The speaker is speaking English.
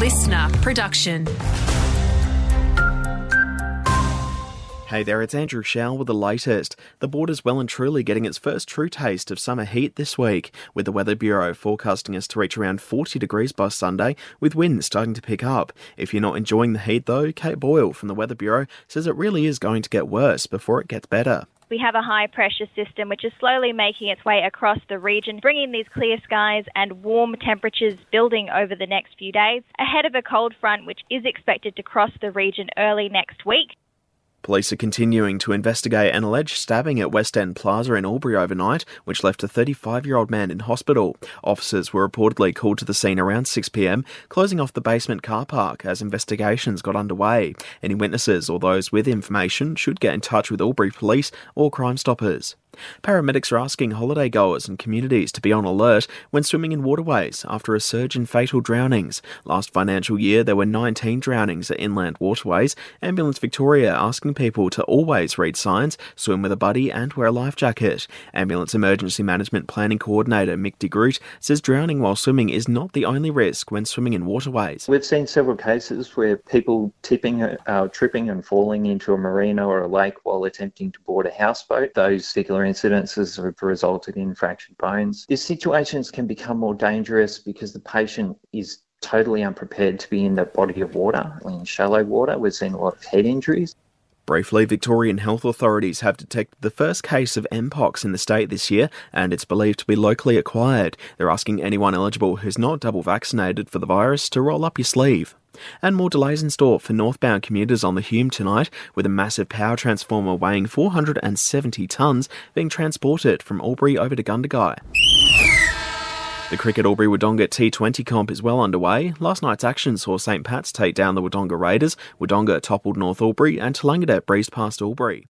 listener production. Hey there, it's Andrew Shell with the latest. The Border is well and truly getting its first true taste of summer heat this week, with the Weather Bureau forecasting us to reach around 40 degrees by Sunday, with winds starting to pick up. If you're not enjoying the heat though, Kate Boyle from the Weather Bureau says it really is going to get worse before it gets better. We have a high pressure system which is slowly making its way across the region, bringing these clear skies and warm temperatures building over the next few days, ahead of a cold front which is expected to cross the region early next week. Police are continuing to investigate an alleged stabbing at West End Plaza in Albury overnight, which left a 35 year old man in hospital. Officers were reportedly called to the scene around 6pm, closing off the basement car park as investigations got underway. Any witnesses or those with information should get in touch with Albury Police or Crime Stoppers. Paramedics are asking holiday goers and communities to be on alert when swimming in waterways after a surge in fatal drownings. Last financial year, there were 19 drownings at inland waterways. Ambulance Victoria asking people to always read signs, swim with a buddy, and wear a life jacket. Ambulance Emergency Management Planning Coordinator Mick de Groot says drowning while swimming is not the only risk when swimming in waterways. We've seen several cases where people tipping, uh, tripping, and falling into a marina or a lake while attempting to board a houseboat. Those particular incidences have resulted in fractured bones. These situations can become more dangerous because the patient is totally unprepared to be in that body of water, in shallow water. We've seen a lot of head injuries. Briefly, Victorian health authorities have detected the first case of Mpox in the state this year, and it's believed to be locally acquired. They're asking anyone eligible who's not double vaccinated for the virus to roll up your sleeve. And more delays in store for northbound commuters on the Hume tonight, with a massive power transformer weighing 470 tonnes being transported from Albury over to Gundagai. The Cricket Albury Wodonga T20 comp is well underway. Last night's action saw St Pat's take down the Wodonga Raiders, Wodonga toppled North Albury, and Tallangatta breezed past Albury.